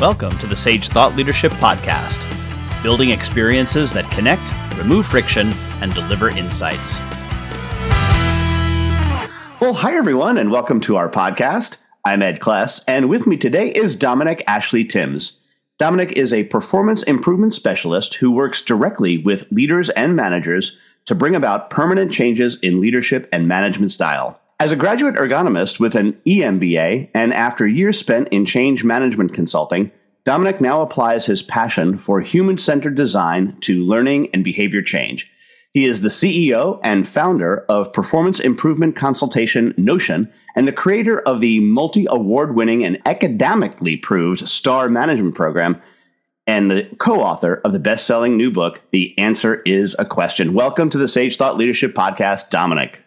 Welcome to the Sage Thought Leadership Podcast, building experiences that connect, remove friction, and deliver insights. Well, hi, everyone, and welcome to our podcast. I'm Ed Kless, and with me today is Dominic Ashley Timms. Dominic is a performance improvement specialist who works directly with leaders and managers to bring about permanent changes in leadership and management style. As a graduate ergonomist with an EMBA and after years spent in change management consulting, Dominic now applies his passion for human centered design to learning and behavior change. He is the CEO and founder of performance improvement consultation Notion and the creator of the multi award winning and academically proved STAR management program and the co author of the best selling new book, The Answer is a Question. Welcome to the Sage Thought Leadership Podcast, Dominic.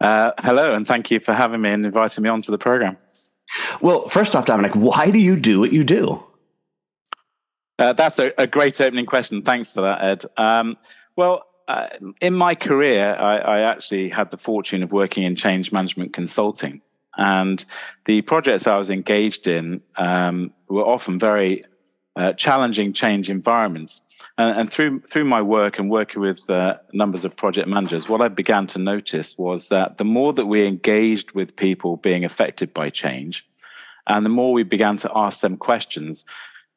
Uh, hello, and thank you for having me and inviting me onto the program. Well, first off, Dominic, why do you do what you do? Uh, that's a, a, great opening question. Thanks for that, Ed. Um, well, uh, in my career, I, I, actually had the fortune of working in change management consulting. And the projects I was engaged in um, were often very uh, challenging change environments. And, and, through through my work and working with uh, numbers of project managers, what I began to notice was that the more that we engaged with people being affected by change, and the more we began to ask them questions,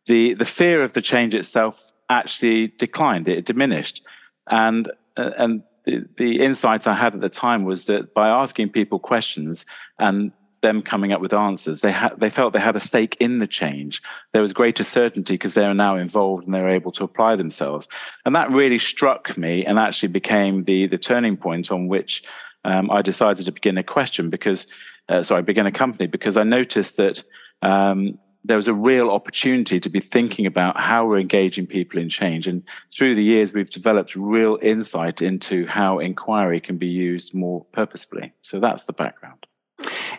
the the fear of the change itself actually declined. It diminished, and uh, and the, the insight I had at the time was that by asking people questions and them coming up with answers. They had they felt they had a stake in the change. There was greater certainty because they are now involved and they're able to apply themselves. And that really struck me and actually became the the turning point on which um, I decided to begin a question because uh, sorry, begin a company because I noticed that um, there was a real opportunity to be thinking about how we're engaging people in change. And through the years, we've developed real insight into how inquiry can be used more purposefully. So that's the background.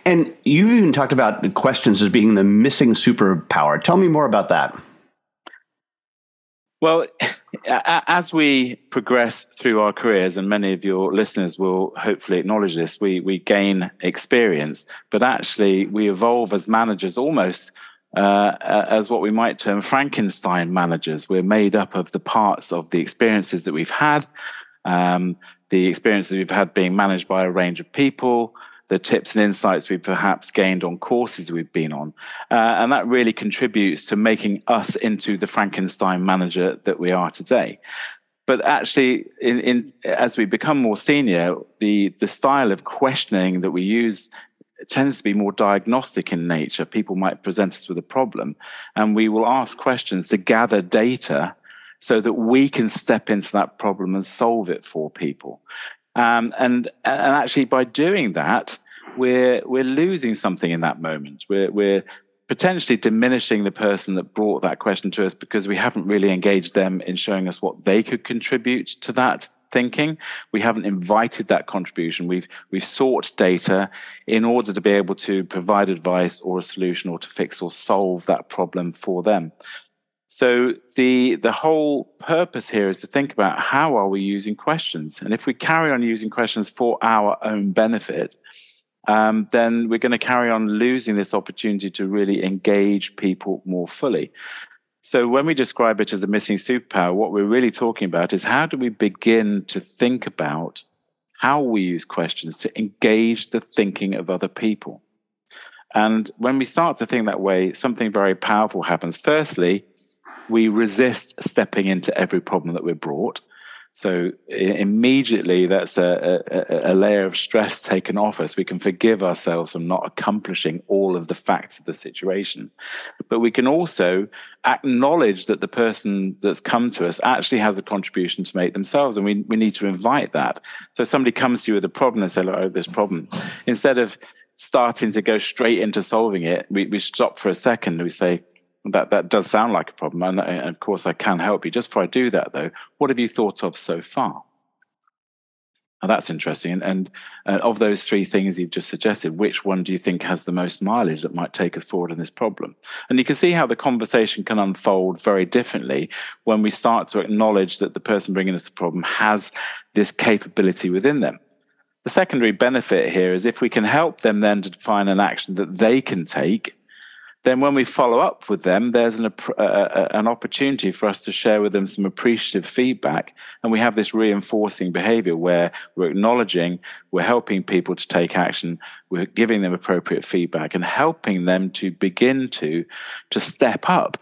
And you even talked about the questions as being the missing superpower. Tell me more about that. Well, as we progress through our careers, and many of your listeners will hopefully acknowledge this, we, we gain experience, but actually we evolve as managers almost uh, as what we might term Frankenstein managers. We're made up of the parts of the experiences that we've had, um, the experiences we've had being managed by a range of people, the tips and insights we've perhaps gained on courses we've been on. Uh, and that really contributes to making us into the Frankenstein manager that we are today. But actually, in, in, as we become more senior, the, the style of questioning that we use tends to be more diagnostic in nature. People might present us with a problem, and we will ask questions to gather data so that we can step into that problem and solve it for people. Um, and and actually, by doing that, we're we're losing something in that moment. We're we're potentially diminishing the person that brought that question to us because we haven't really engaged them in showing us what they could contribute to that thinking. We haven't invited that contribution. We've we've sought data in order to be able to provide advice or a solution or to fix or solve that problem for them. So the the whole purpose here is to think about how are we using questions, and if we carry on using questions for our own benefit, um, then we're going to carry on losing this opportunity to really engage people more fully. So when we describe it as a missing superpower, what we're really talking about is how do we begin to think about how we use questions to engage the thinking of other people. And when we start to think that way, something very powerful happens. Firstly, we resist stepping into every problem that we're brought. So immediately, that's a, a, a, layer of stress taken off us. We can forgive ourselves from not accomplishing all of the facts of the situation. But we can also acknowledge that the person that's come to us actually has a contribution to make themselves, and we, we need to invite that. So somebody comes to you with a problem and say, "Oh, this problem," instead of starting to go straight into solving it, we, we stop for a second and we say, that that does sound like a problem, and, and, of course I can help you. Just before I do that, though, what have you thought of so far? Now that's interesting. And, and uh, of those three things you've just suggested, which one do you think has the most mileage that might take us forward in this problem? And you can see how the conversation can unfold very differently when we start to acknowledge that the person bringing us the problem has this capability within them. The secondary benefit here is if we can help them then to define an action that they can take then when we follow up with them, there's an, uh, an opportunity for us to share with them some appreciative feedback. And we have this reinforcing behavior where we're acknowledging, we're helping people to take action, we're giving them appropriate feedback and helping them to begin to, to step up.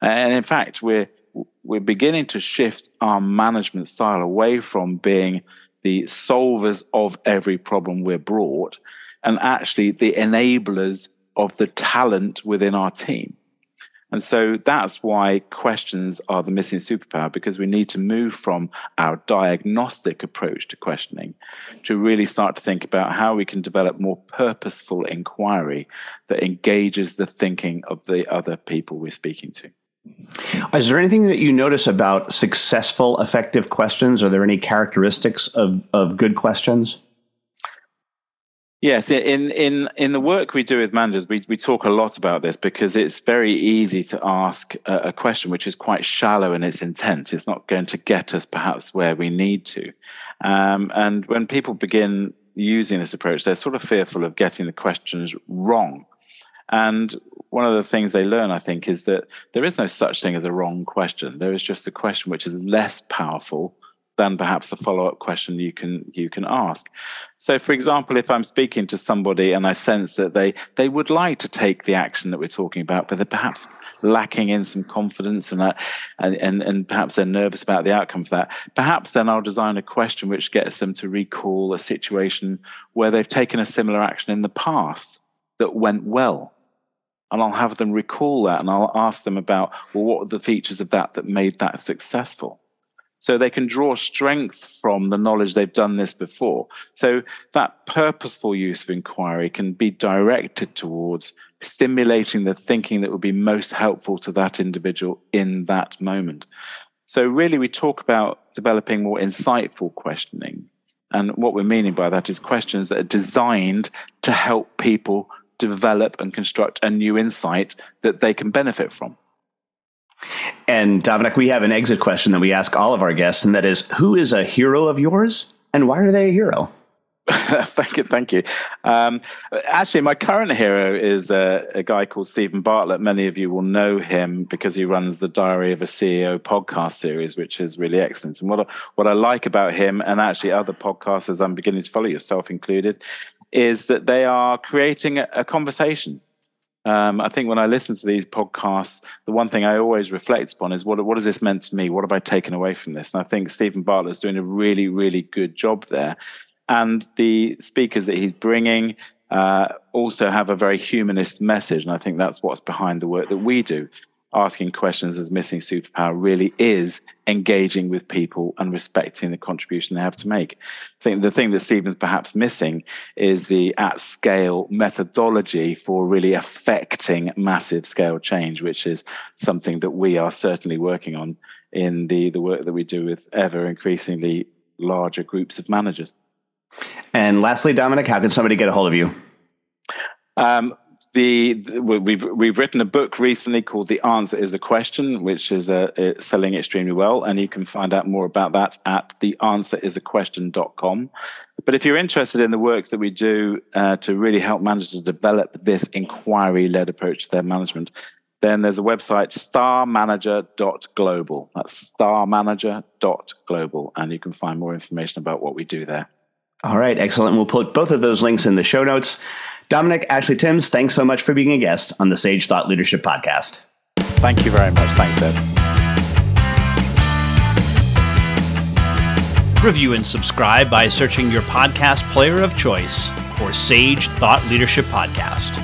And in fact, we're, we're beginning to shift our management style away from being the solvers of every problem we're brought and actually the enablers of the talent within our team. And so that's why questions are the missing superpower because we need to move from our diagnostic approach to questioning to really start to think about how we can develop more purposeful inquiry that engages the thinking of the other people we're speaking to. Is there anything that you notice about successful, effective questions? Are there any characteristics of, of good questions? Yes, in in in the work we do with managers, we we talk a lot about this because it's very easy to ask a, a, question which is quite shallow in its intent. It's not going to get us perhaps where we need to, um, and when people begin using this approach, they're sort of fearful of getting the questions wrong. And one of the things they learn, I think, is that there is no such thing as a wrong question. There is just a question which is less powerful than perhaps a follow-up question you can you can ask. So, for example, if I'm speaking to somebody and I sense that they they would like to take the action that we're talking about, but they're perhaps lacking in some confidence and that, and, and and perhaps they're nervous about the outcome of that. Perhaps then I'll design a question which gets them to recall a situation where they've taken a similar action in the past that went well. And I'll have them recall that and I'll ask them about, well, what were the features of that that made that successful? So they can draw strength from the knowledge they've done this before. So that purposeful use of inquiry can be directed towards stimulating the thinking that would be most helpful to that individual in that moment. So, really, we talk about developing more insightful questioning. And what we're meaning by that is questions that are designed to help people develop and construct a new insight that they can benefit from. And Dominic, we have an exit question that we ask all of our guests, and that is who is a hero of yours and why are they a hero? thank you, thank you. Um, actually, my current hero is a, a, guy called Steven Bartlett. Many of you will know him because he runs the Diary of a CEO podcast series, which is really excellent. And what I, what I like about him, and actually other podcasters I'm beginning to follow, yourself included, is that they are creating a, a conversation um, I think when I listen to these podcasts, the one thing I always reflect upon is what what has this meant to me? What have I taken away from this? And I think Steven Bartlett is doing a really, really good job there. And the speakers that he's bringing uh, also have a very humanist message, and I think that's what's behind the work that we do asking questions as missing superpower really is engaging with people and respecting the contribution they have to make. I think the thing that Steven's perhaps missing is the at scale methodology for really affecting massive scale change, which is something that we are certainly working on in the, the work that we do with ever increasingly larger groups of managers. And lastly, Dominic, how can somebody get a hold of you? Um, the, the, we've we've written a book recently called "The Answer Is a Question," which is uh, selling extremely well, and you can find out more about that at theanswerisaquestion.com. But if you're interested in the work that we do uh, to really help managers develop this inquiry-led approach to their management, then there's a website starmanager.global. That's starmanager.global, and you can find more information about what we do there. All right, excellent. We'll put both of those links in the show notes. Dominic Ashley Timms, thanks so much for being a guest on the Sage Thought Leadership Podcast. Thank you very much. Thanks, Ed. Review and subscribe by searching your podcast player of choice for Sage Thought Leadership Podcast.